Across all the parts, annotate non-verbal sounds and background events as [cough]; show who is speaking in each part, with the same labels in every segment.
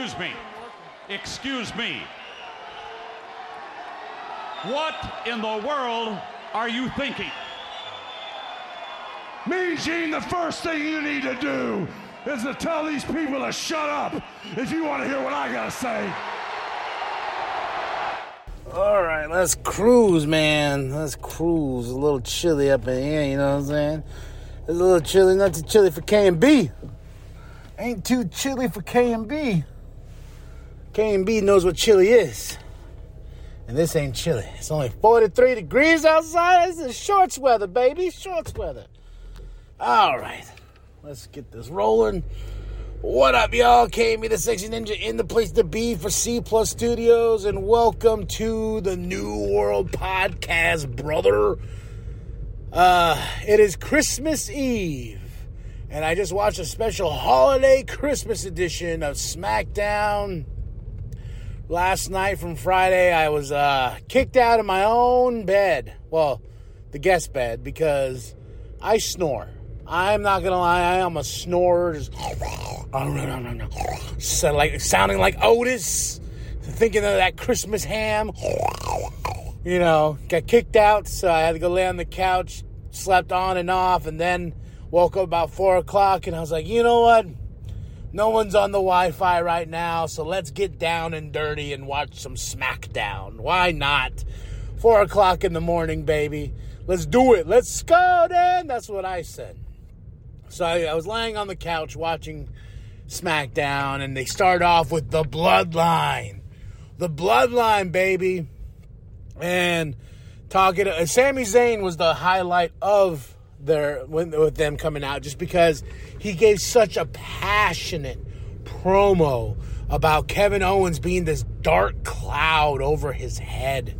Speaker 1: Excuse me. Excuse me. What in the world are you thinking?
Speaker 2: Mean Gene, the first thing you need to do is to tell these people to shut up if you want to hear what I gotta say.
Speaker 3: All right, let's cruise, man. Let's cruise. A little chilly up in here, you know what I'm saying? It's a little chilly, not too chilly for K and B. Ain't too chilly for K and B. K and B knows what chilly is. And this ain't chilly. It's only 43 degrees outside. This is shorts weather, baby. Shorts weather. All right, let's get this rolling. What up, y'all? KB the Sexy Ninja in the place to be for C Plus Studios, and welcome to the New World Podcast, brother. Uh, it is Christmas Eve, and I just watched a special holiday Christmas edition of SmackDown. Last night from Friday, I was uh, kicked out of my own bed. Well, the guest bed, because I snore. I'm not gonna lie, I am a snorer. So like sounding like Otis, thinking of that Christmas ham. You know, got kicked out, so I had to go lay on the couch, slept on and off, and then woke up about four o'clock, and I was like, you know what? No one's on the Wi-Fi right now, so let's get down and dirty and watch some SmackDown. Why not? Four o'clock in the morning, baby. Let's do it. Let's go, then. That's what I said. So I, was laying on the couch watching SmackDown, and they start off with the Bloodline, the Bloodline, baby, and talking. To, Sami Zayn was the highlight of their with them coming out, just because he gave such a passionate promo about Kevin Owens being this dark cloud over his head,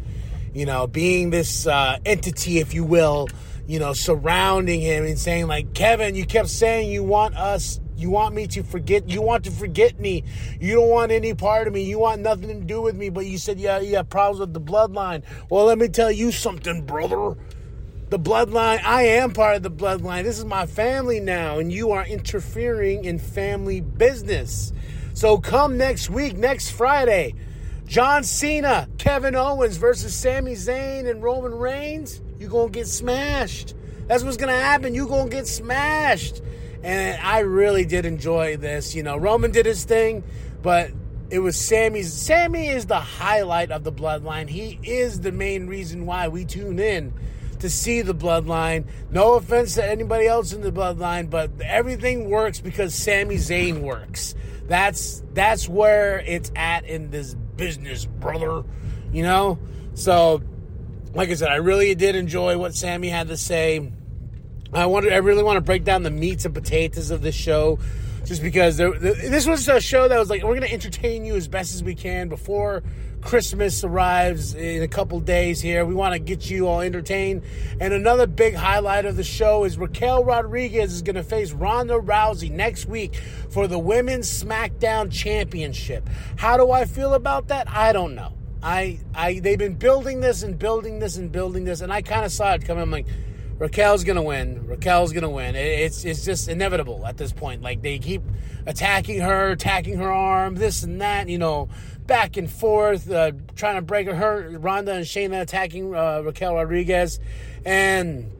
Speaker 3: you know, being this uh, entity, if you will you know, surrounding him and saying, like, Kevin, you kept saying you want us, you want me to forget, you want to forget me. You don't want any part of me. You want nothing to do with me. But you said, yeah, you have problems with the bloodline. Well, let me tell you something, brother. The bloodline, I am part of the bloodline. This is my family now, and you are interfering in family business. So come next week, next Friday. John Cena, Kevin Owens versus Sami Zayn and Roman Reigns you're going to get smashed. That's what's going to happen. You're going to get smashed. And I really did enjoy this. You know, Roman did his thing, but it was Sami's. Sami is the highlight of the bloodline. He is the main reason why we tune in to see the bloodline. No offense to anybody else in the bloodline, but everything works because Sami Zayn works. That's that's where it's at in this business, brother. You know? So like I said, I really did enjoy what Sami had to say. I wanted, I really want to break down the meats and potatoes of this show, just because there, this was a show that was like we're going to entertain you as best as we can before Christmas arrives in a couple days. Here, we want to get you all entertained. And another big highlight of the show is Raquel Rodriguez is going to face Ronda Rousey next week for the Women's SmackDown Championship. How do I feel about that? I don't know. I, I, they've been building this and building this and building this, and I kind of saw it coming. I'm like, Raquel's gonna win. Raquel's gonna win. It's, it's just inevitable at this point. Like they keep attacking her, attacking her arm, this and that. You know, back and forth, uh, trying to break her. Ronda and Shayna attacking uh, Raquel Rodriguez, and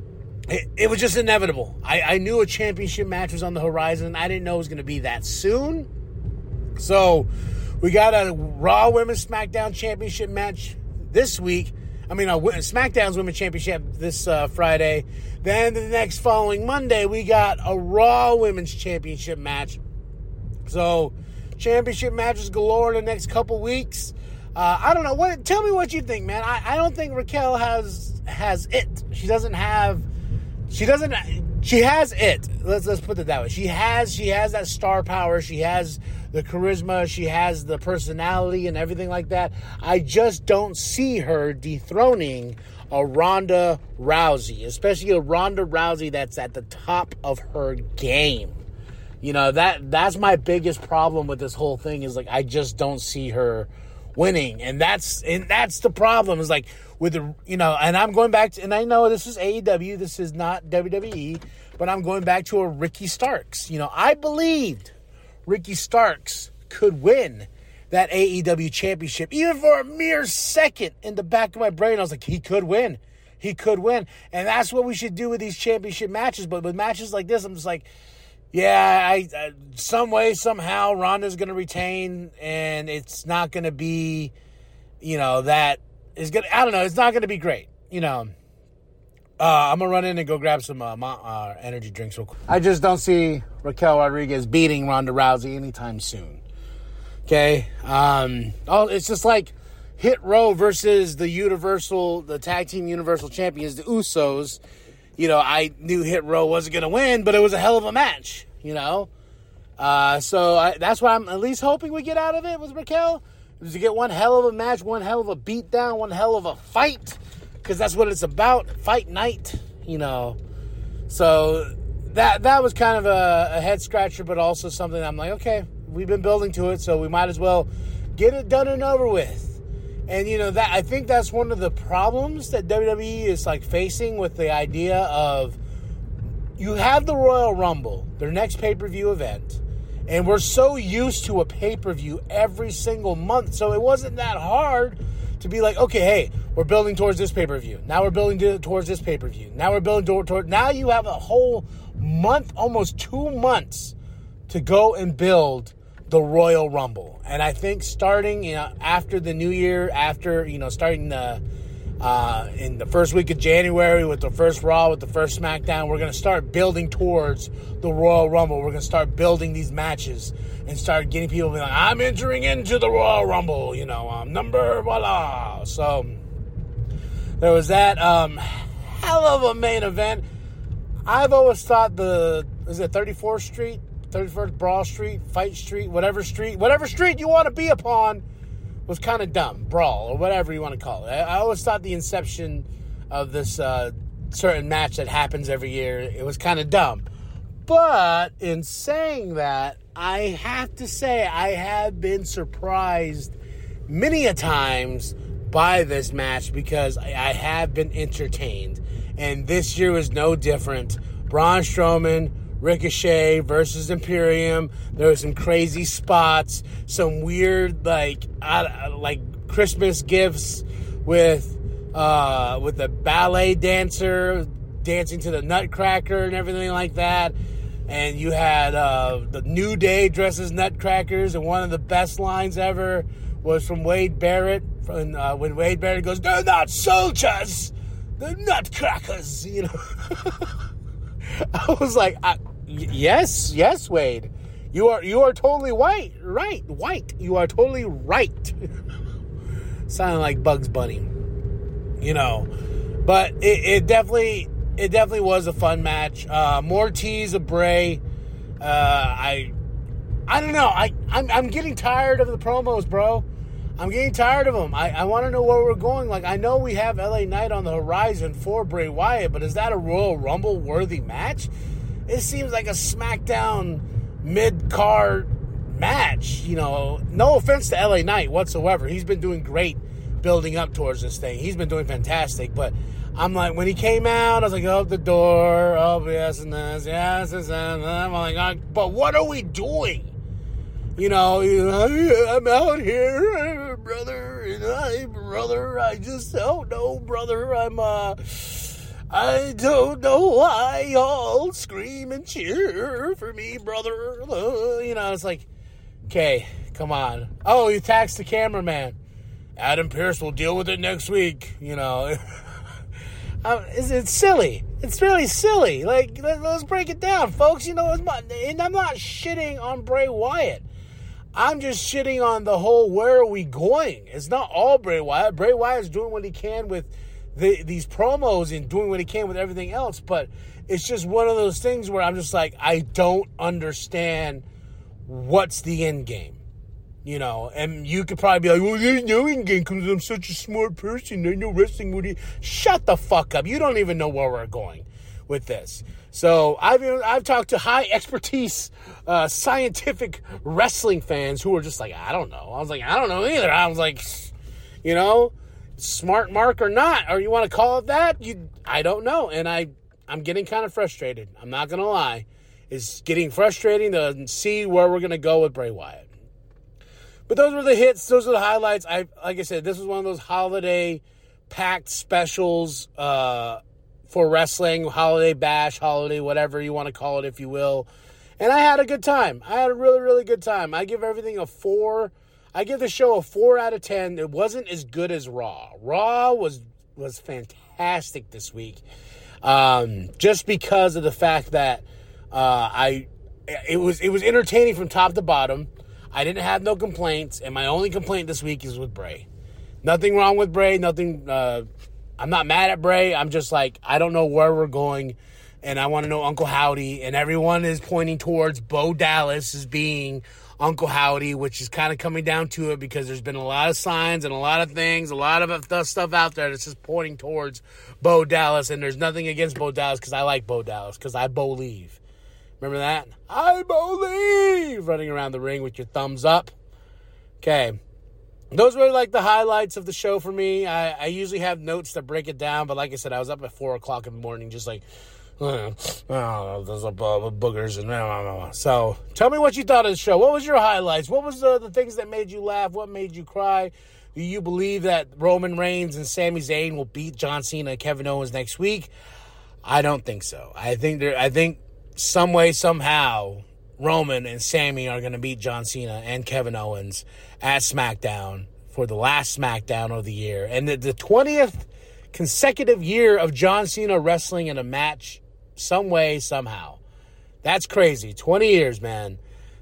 Speaker 3: it, it, was just inevitable. I, I knew a championship match was on the horizon. I didn't know it was gonna be that soon. So we got a Raw Women's SmackDown Championship match this week. I mean, a SmackDown's Women's Championship this uh, Friday. Then the next following Monday, we got a Raw Women's Championship match. So, championship matches galore in the next couple weeks. Uh, I don't know. What? Tell me what you think, man. I, I don't think Raquel has has it. She doesn't have. She doesn't. She has it. Let's let's put it that way. She has. She has that star power. She has the charisma, she has the personality and everything like that. I just don't see her dethroning a Ronda Rousey, especially a Ronda Rousey that's at the top of her game. You know, that that's my biggest problem with this whole thing is like I just don't see her winning. And that's and that's the problem is like with the you know, and I'm going back to and I know this is AEW, this is not WWE, but I'm going back to a Ricky Starks. You know, I believed Ricky Starks could win that AEW championship, even for a mere second in the back of my brain. I was like, he could win. He could win. And that's what we should do with these championship matches. But with matches like this, I'm just like, yeah, I, I some way, somehow, Ronda's going to retain, and it's not going to be, you know, that is going I don't know, it's not going to be great, you know. Uh, I'm gonna run in and go grab some uh, uh, energy drinks real quick. I just don't see Raquel Rodriguez beating Ronda Rousey anytime soon. Okay, um, oh, it's just like Hit Row versus the Universal, the Tag Team Universal Champions, the Usos. You know, I knew Hit Row wasn't gonna win, but it was a hell of a match. You know, uh, so I, that's what I'm at least hoping we get out of it with Raquel is to get one hell of a match, one hell of a beatdown, one hell of a fight because that's what it's about fight night you know so that that was kind of a, a, head scratcher but also something i'm like okay we've been building to it so we might as well get it done and over with and you know that i think that's one of the problems that wwe is like facing with the idea of you have the royal rumble their next pay-per-view event and we're so used to a pay-per-view every single month so it wasn't that hard to be like, okay, hey, we're building towards this pay per view. Now we're building towards this pay per view. Now we're building toward, toward. Now you have a whole month, almost two months, to go and build the Royal Rumble. And I think starting, you know, after the new year, after you know, starting the uh, in the first week of January with the first Raw, with the first SmackDown. We're going to start building towards the Royal Rumble. We're going to start building these matches and start getting people like, I'm entering into the Royal Rumble, you know, um, number voila. So there was that um, hell of a main event. I've always thought the, is it 34th Street? 31st Brawl Street, Fight Street, whatever street, whatever street you want to be upon was kind of dumb, brawl or whatever you want to call it. I, I always thought the inception of this uh, certain match that happens every year it was kind of dumb. But in saying that, I have to say I have been surprised many a times by this match because I, I have been entertained, and this year was no different. Braun Strowman Ricochet versus Imperium. There were some crazy spots, some weird like uh, like Christmas gifts with uh, with the ballet dancer dancing to the Nutcracker and everything like that. And you had uh, the New Day dresses Nutcrackers, and one of the best lines ever was from Wade Barrett. From, uh, when Wade Barrett goes, "They're not soldiers, they're Nutcrackers," you know. [laughs] I was like, I, yes, yes, Wade. You are you are totally white, right? White. You are totally right. [laughs] Sounding like Bugs Bunny, you know. But it, it, definitely it definitely was a fun match. Uh, of Bray. Uh, I I don't know. I I'm, I'm getting tired of the promos, bro. I'm getting tired of them. I, I want to know where we're going. Like, I know we have LA Knight on the horizon for Bray Wyatt, but is that a Royal Rumble worthy match? It seems like a SmackDown mid card match. You know, no offense to LA Knight whatsoever. He's been doing great building up towards this thing. He's been doing fantastic, but I'm like, when he came out, I was like, oh, the door, oh, yes, and this, yes, and this. I'm like, but what are we doing? you know, I'm out here, brother, and I, brother, I just don't know, brother. I'm, uh, I don't know why y'all scream and cheer for me, brother. Uh, you know, it's like, okay, come on. Oh, you taxed the cameraman. Adam Pearce will deal with it next week. You know, [laughs] uh, it's, it's silly. It's really silly. Like, let, us break it down, folks. You know, my, and I'm not shitting on Bray Wyatt. I'm just shitting on the whole where are we going? It's not all Bray Wyatt. Bray Wyatt's doing what he can with the, these promos and doing what he can with everything else, but it's just one of those things where I'm just like, I don't understand what's the end game. You know, and you could probably be like, well, there's no end game because I'm such a smart person. There's no wrestling with you. Shut the fuck up. You don't even know where we're going with this. So I've I've talked to high expertise, uh, scientific wrestling fans who are just like, I don't know. I was like, I don't know either. I was like, you know, smart mark or not, or you want to call it that? You, I don't know. And I, I'm getting kind of frustrated. I'm not gonna lie. It's getting frustrating to see where we're gonna go with Bray Wyatt. But those were the hits. Those are the highlights. I like I said, this was one of those holiday packed specials uh, for wrestling, holiday bash, holiday whatever you want to call it, if you will. And I had a good time. I had a really, really good time. I give everything a four. I give the show a four out of ten. It wasn't as good as Raw. Raw was was fantastic this week, um, just because of the fact that uh, I it was it was entertaining from top to bottom. I didn't have no complaints, and my only complaint this week is with Bray. Nothing wrong with Bray. Nothing. Uh, I'm not mad at Bray. I'm just like I don't know where we're going, and I want to know Uncle Howdy. And everyone is pointing towards Bo Dallas as being Uncle Howdy, which is kind of coming down to it because there's been a lot of signs and a lot of things, a lot of uh, stuff out there that's just pointing towards Bo Dallas. And there's nothing against Bo Dallas because I like Bo Dallas because I believe. Remember that? I believe running around the ring with your thumbs up. Okay. Those were like the highlights of the show for me. I, I usually have notes to break it down, but like I said, I was up at four o'clock in the morning, just like, oh, there's a boogers and so. Tell me what you thought of the show. What was your highlights? What was the, the things that made you laugh? What made you cry? Do you believe that Roman Reigns and Sami Zayn will beat John Cena and Kevin Owens next week? I don't think so. I think there. I think some way, somehow, Roman and Sami are going to beat John Cena and Kevin Owens at SmackDown for the last SmackDown of the year. And the, the 20th consecutive year of John Cena wrestling in a match, some way, somehow. That's crazy. 20 years, man.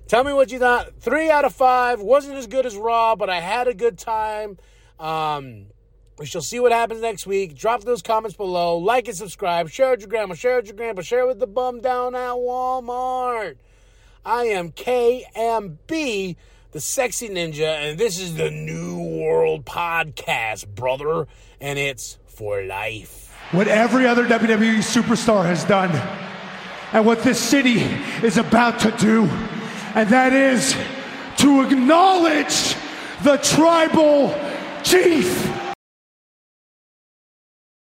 Speaker 3: Tell me what you thought. Three out of five. Wasn't as good as Raw, but I had a good time. Um, we shall see what happens next week. Drop those comments below. Like and subscribe. Share with your grandma. Share with your grandpa. Share with the bum down at Walmart. I am KMB, the sexy ninja, and this is the New World Podcast, brother. And it's for life.
Speaker 2: What every other WWE superstar has done, and what this city is about to do, and that is to acknowledge the tribal chief.